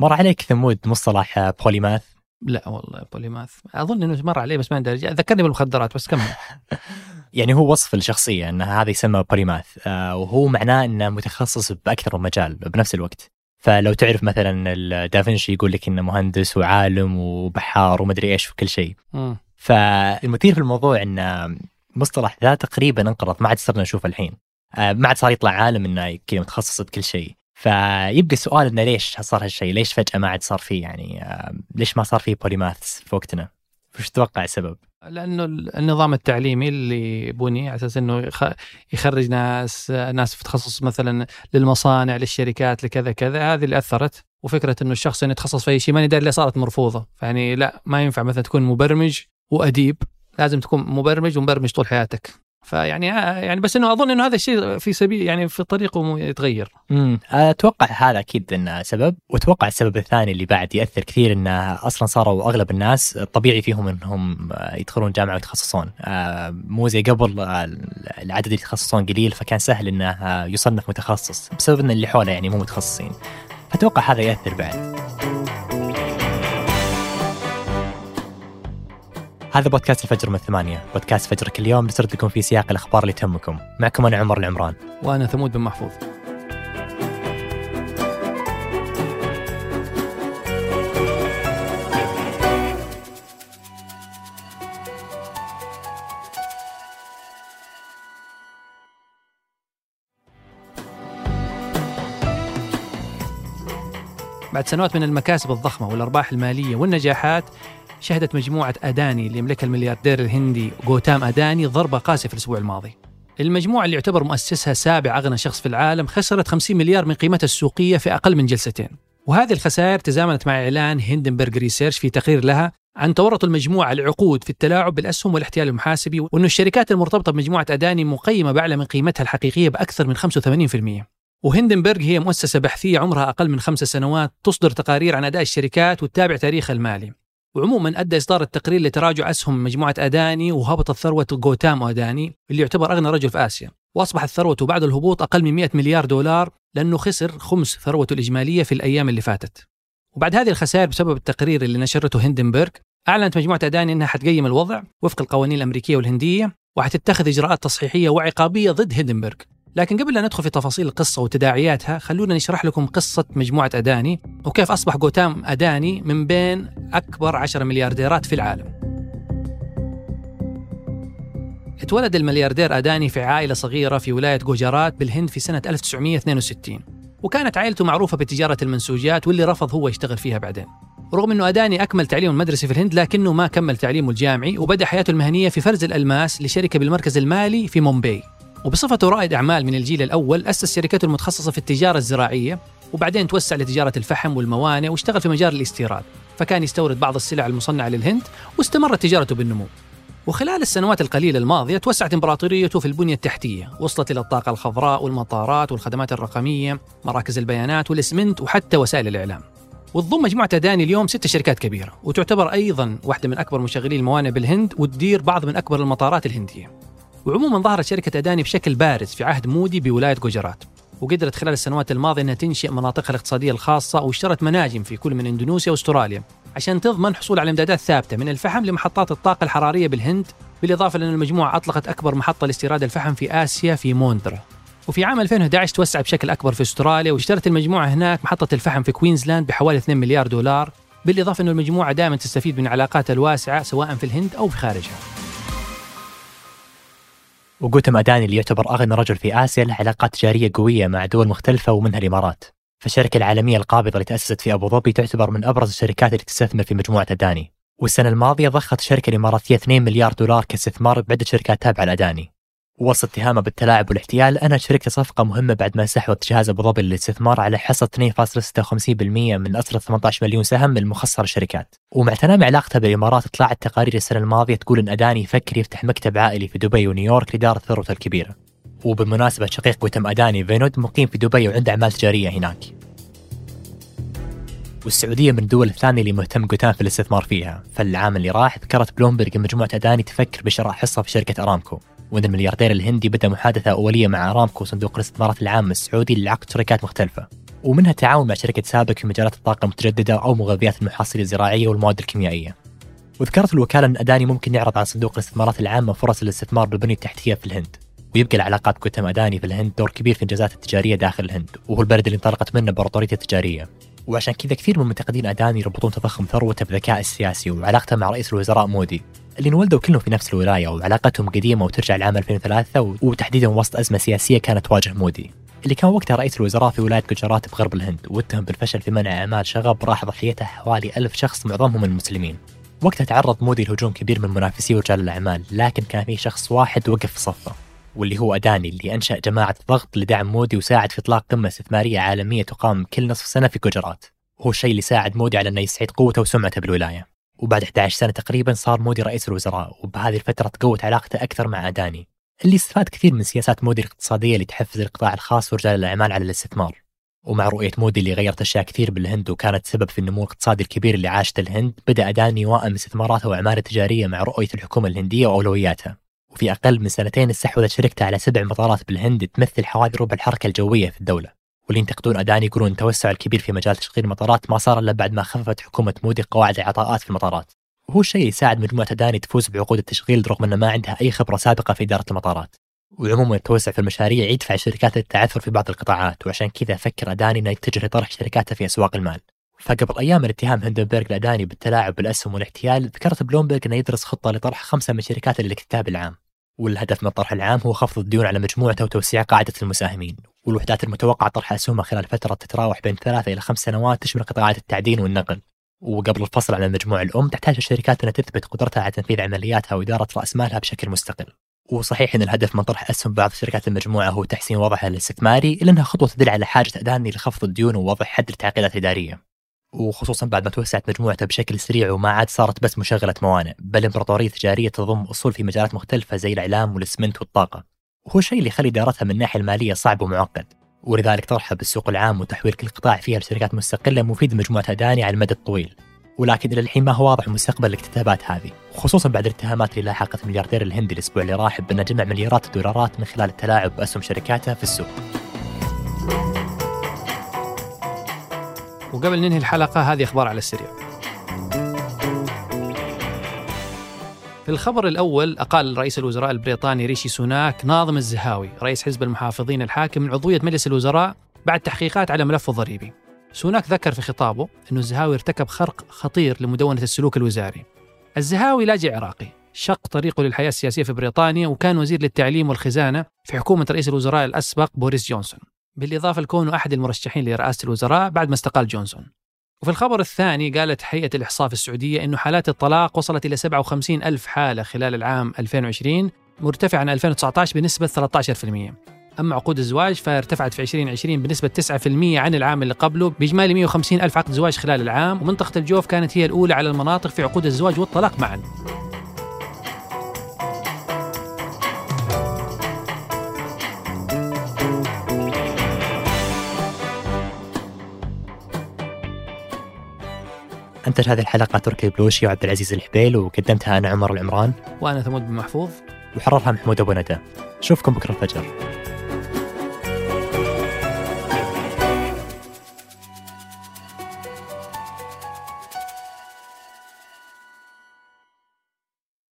مر عليك ثمود مصطلح بوليماث؟ لا والله بوليماث. أظن إنه مر عليه بس ما عندي ذكرني بالمخدرات بس كمل. يعني هو وصف الشخصية إن هذا يسمى بوليماث آه وهو معناه إنه متخصص بأكثر من مجال بنفس الوقت. فلو تعرف مثلا دافنشي يقول لك إنه مهندس وعالم وبحار ومدري إيش وكل شيء. فالمثير في الموضوع إن مصطلح ذا تقريبا انقرض ما عاد صرنا نشوفه الحين. آه ما عاد صار يطلع عالم إنه كذا متخصص بكل شيء. فيبقى السؤال إنه ليش صار هالشيء؟ ليش فجأة ما عاد صار فيه يعني ليش ما صار فيه بوليماثs في وقتنا؟ وش تتوقع السبب؟ لأنه النظام التعليمي اللي بني على أساس إنه يخرج ناس ناس في تخصص مثلا للمصانع للشركات لكذا كذا هذه اللي أثرت وفكرة إنه الشخص إنه يتخصص في أي شيء ماني داري اللي صارت مرفوضة فيعني لا ما ينفع مثلا تكون مبرمج وأديب لازم تكون مبرمج ومبرمج طول حياتك فيعني آه، يعني بس إنه أظن إنه هذا الشيء في سبيل يعني في طريقه يتغير. امم أتوقع هذا أكيد إنه سبب وأتوقع السبب الثاني اللي بعد يأثر كثير إنه أصلا صاروا أغلب الناس طبيعي فيهم إنهم يدخلون جامعة ويتخصصون آه، مو زي قبل آه، العدد اللي يتخصصون قليل فكان سهل إنه يصنف متخصص بسبب إن اللي حوله يعني مو متخصصين. فاتوقع هذا يأثر بعد. هذا بودكاست الفجر من ثمانية بودكاست فجر كل يوم نسرد لكم في سياق الأخبار اللي تهمكم. معكم أنا عمر العمران. وأنا ثمود بن محفوظ. بعد سنوات من المكاسب الضخمة والأرباح المالية والنجاحات شهدت مجموعة أداني اللي يملكها الملياردير الهندي غوتام أداني ضربة قاسية في الأسبوع الماضي. المجموعة اللي يعتبر مؤسسها سابع أغنى شخص في العالم خسرت 50 مليار من قيمتها السوقية في أقل من جلستين. وهذه الخسائر تزامنت مع إعلان هندنبرغ ريسيرش في تقرير لها عن تورط المجموعة العقود في التلاعب بالأسهم والاحتيال المحاسبي وأن الشركات المرتبطة بمجموعة أداني مقيمة بأعلى من قيمتها الحقيقية بأكثر من 85% وهندنبرغ هي مؤسسة بحثية عمرها أقل من خمس سنوات تصدر تقارير عن أداء الشركات وتتابع تاريخها المالي. وعموما أدى إصدار التقرير لتراجع أسهم مجموعة أداني وهبطت ثروه غوتام أداني اللي يعتبر أغنى رجل في آسيا وأصبحت ثروته بعد الهبوط أقل من 100 مليار دولار لأنه خسر خمس ثروته الإجمالية في الأيام اللي فاتت. وبعد هذه الخسائر بسبب التقرير اللي نشرته هندنبرغ أعلنت مجموعة أداني إنها حتقيم الوضع وفق القوانين الأمريكية والهندية وحتتخذ إجراءات تصحيحية وعقابية ضد هندنبرغ لكن قبل لا ندخل في تفاصيل القصة وتداعياتها خلونا نشرح لكم قصة مجموعة أداني وكيف أصبح جوتام أداني من بين أكبر عشر مليارديرات في العالم. اتولد الملياردير أداني في عائلة صغيرة في ولاية جوجارات بالهند في سنة 1962 وكانت عائلته معروفة بتجارة المنسوجات واللي رفض هو يشتغل فيها بعدين. رغم أنه أداني أكمل تعليمه المدرسي في الهند لكنه ما كمل تعليمه الجامعي وبدأ حياته المهنية في فرز الألماس لشركة بالمركز المالي في مومباي. وبصفته رائد أعمال من الجيل الأول أسس شركته المتخصصة في التجارة الزراعية وبعدين توسع لتجارة الفحم والموانئ واشتغل في مجال الاستيراد. فكان يستورد بعض السلع المصنعة للهند واستمرت تجارته بالنمو. وخلال السنوات القليلة الماضية توسعت إمبراطوريته في البنية التحتية وصلت إلى الطاقة الخضراء والمطارات والخدمات الرقمية مراكز البيانات والإسمنت وحتى وسائل الإعلام. وتضم مجموعة أداني اليوم ست شركات كبيرة وتعتبر أيضا واحدة من أكبر مشغلي الموانئ بالهند وتدير بعض من أكبر المطارات الهندية. وعموما ظهرت شركة أداني بشكل بارز في عهد مودي بولاية جوجرات. وقدرت خلال السنوات الماضية أنها تنشئ مناطقها الاقتصادية الخاصة واشترت مناجم في كل من إندونيسيا وأستراليا عشان تضمن حصول على إمدادات ثابتة من الفحم لمحطات الطاقة الحرارية بالهند بالإضافة لأن المجموعة أطلقت أكبر محطة لاستيراد الفحم في آسيا في موندرا. وفي عام 2011 توسعت بشكل أكبر في أستراليا واشترت المجموعة هناك محطة الفحم في كوينزلاند بحوالي 2 مليار دولار بالإضافة أن المجموعة دائما تستفيد من علاقاتها الواسعة سواء في الهند أو في خارجها. وجوتم أداني اللي يعتبر أغنى رجل في آسيا له علاقات تجارية قوية مع دول مختلفة ومنها الإمارات. فالشركة العالمية القابضة اللي تأسست في أبو ظبي تعتبر من أبرز الشركات اللي تستثمر في مجموعة أداني والسنة الماضية ضخت الشركة الإماراتية 2 مليار دولار كاستثمار بعدة شركات تابعة لأداني ووصل اتهامه بالتلاعب والاحتيال أنها شركة صفقة مهمة بعد ما استحوذت جهاز أبو ظبي للاستثمار على حصة 2.56% من أسرة 18 مليون سهم المخصصة للشركات ومع تنامي علاقتها بالإمارات طلعت تقارير السنة الماضية تقول أن أداني يفكر يفتح مكتب عائلي في دبي ونيويورك لإدارة ثروته الكبيرة. وبالمناسبة شقيق وتم أداني فينود مقيم في دبي وعنده أعمال تجارية هناك. والسعودية من الدول الثانية اللي مهتم قوتان في الاستثمار فيها. فالعام اللي راح ذكرت بلومبرج مجموعة أداني تفكر بشراء حصة في شركة أرامكو. وأن الملياردير الهندي بدأ محادثة أولية مع أرامكو وصندوق الاستثمارات العامة السعودي لعقد شركات مختلفة ومنها التعاون مع شركة سابك في مجالات الطاقة المتجددة أو مغذيات المحاصيل الزراعية والمواد الكيميائية. وذكرت الوكالة أن أداني ممكن يعرض على صندوق الاستثمارات العامة فرص الاستثمار بالبنية التحتية في الهند ويبقى العلاقات كتم أداني في الهند دور كبير في الإنجازات التجارية داخل الهند وهو البلد اللي انطلقت منه امبراطوريته التجارية. وعشان كذا كثير من منتقدين أداني يربطون تضخم ثروته بذكاء السياسي وعلاقته مع رئيس الوزراء مودي. اللي انولدوا كلهم في نفس الولاية وعلاقتهم قديمة وترجع لعام 2003 وتحديدا وسط أزمة سياسية كانت تواجه مودي. اللي كان وقتها رئيس الوزراء في ولاية جوجرات بغرب الهند واتهم بالفشل في منع أعمال شغب راح ضحيته حوالي ألف شخص معظمهم المسلمين. وقتها تعرض مودي لهجوم كبير من منافسيه ورجال الأعمال لكن كان في شخص واحد وقف في صفه واللي هو أداني اللي أنشأ جماعة ضغط لدعم مودي وساعد في إطلاق قمة استثمارية عالمية تقام كل نصف سنة في جوجرات. وهو الشيء اللي ساعد مودي على أنه يستعيد قوته وسمعته بالولاية. وبعد 11 سنة تقريبا صار مودي رئيس الوزراء وبهذه الفترة تقوت علاقته أكثر مع أداني اللي استفاد كثير من سياسات مودي الاقتصادية اللي تحفز القطاع الخاص ورجال الأعمال على الاستثمار. ومع رؤية مودي اللي غيرت أشياء كثير بالهند وكانت سبب في النمو الاقتصادي الكبير اللي عاشته الهند بدأ أداني يوائم استثماراته وأعماله التجارية مع رؤية الحكومة الهندية وأولوياتها وفي أقل من سنتين استحوذت شركته على سبع مطارات بالهند تمثل حوالي ربع الحركة الجوية في الدولة. واللي ينتقدون أداني يقولون التوسع الكبير في مجال تشغيل المطارات ما صار إلا بعد ما خففت حكومة مودي قواعد العطاءات في المطارات. وهو الشيء يساعد مجموعة أداني تفوز بعقود التشغيل رغم أنه ما عندها أي خبرة سابقة في إدارة المطارات. وعموما التوسع في المشاريع يدفع الشركات للتعثر في بعض القطاعات وعشان كذا فكر أداني أنه يتجه لطرح شركاته في أسواق المال. فقبل أيام من اتهام هندنبرغ لأداني بالتلاعب بالأسهم والإحتيال ذكرت بلومبرغ أنه يدرس خطة لطرح خمسة من شركاته للاكتتاب العام. والهدف من الطرح العام هو خفض الديون على مجموعته وتوسيع قاعدة المساهمين. والوحدات المتوقعة طرح أسهمها خلال فترة تتراوح بين ثلاثة إلى خمس سنوات تشمل قطاعات التعدين والنقل. وقبل الفصل عن المجموعة الأم تحتاج الشركات أن تثبت قدرتها على تنفيذ عملياتها وإدارة رأس مالها بشكل مستقل. وصحيح أن الهدف من طرح أسهم بعض شركات المجموعة هو تحسين وضعها الاستثماري إلا أنها خطوة تدل على حاجة أداني لخفض الديون ووضع حد للتعقيدات الإدارية وخصوصا بعد ما توسعت مجموعته بشكل سريع وما عاد صارت بس مشغلة موانئ بل إمبراطورية تجارية تضم أصول في مجالات مختلفة زي الإعلام والإسمنت والطاقة. وهو الشيء اللي يخلي إدارتها من الناحية المالية صعب ومعقد. ولذلك طرحها بالسوق العام وتحويل كل قطاع فيها لشركات مستقلة مفيد لمجموعة أداني على المدى الطويل. ولكن إلى الحين ما هو واضح مستقبل الاكتتابات هذه. خصوصا بعد الاتهامات اللي لاحقت الملياردير الهندي الأسبوع اللي راح بانه جمع مليارات الدولارات من خلال التلاعب بأسهم شركاته في السوق. وقبل ننهي الحلقة هذه أخبار على السريع. في الخبر الأول أقال رئيس الوزراء البريطاني ريشي سوناك ناظم الزهاوي رئيس حزب المحافظين الحاكم من عضوية مجلس الوزراء بعد تحقيقات على ملفه الضريبي سوناك ذكر في خطابه أن الزهاوي ارتكب خرق خطير لمدونة السلوك الوزاري. الزهاوي لاجئ عراقي شق طريقه للحياة السياسية في بريطانيا وكان وزير للتعليم والخزانة في حكومة رئيس الوزراء الأسبق بوريس جونسون. بالإضافة لكونه أحد المرشحين لرئاسة الوزراء بعد ما استقال جونسون. وفي الخبر الثاني قالت هيئة الإحصاء في السعودية أنه حالات الطلاق وصلت إلى 57 ألف حالة خلال العام 2020 مرتفع عن 2019 بنسبة 13% أما عقود الزواج فارتفعت في 2020 بنسبة 9% عن العام اللي قبله بإجمالي 150 ألف عقد زواج خلال العام ومنطقة الجوف كانت هي الأولى على المناطق في عقود الزواج والطلاق معا. أنتج هذه الحلقة تركي البلوشي وعبد العزيز الحبيل وقدمتها أنا عمر العمران. وأنا ثمود بن محفوظ. وحررها محمود أبو ندى. نشوفكم بكرة الفجر.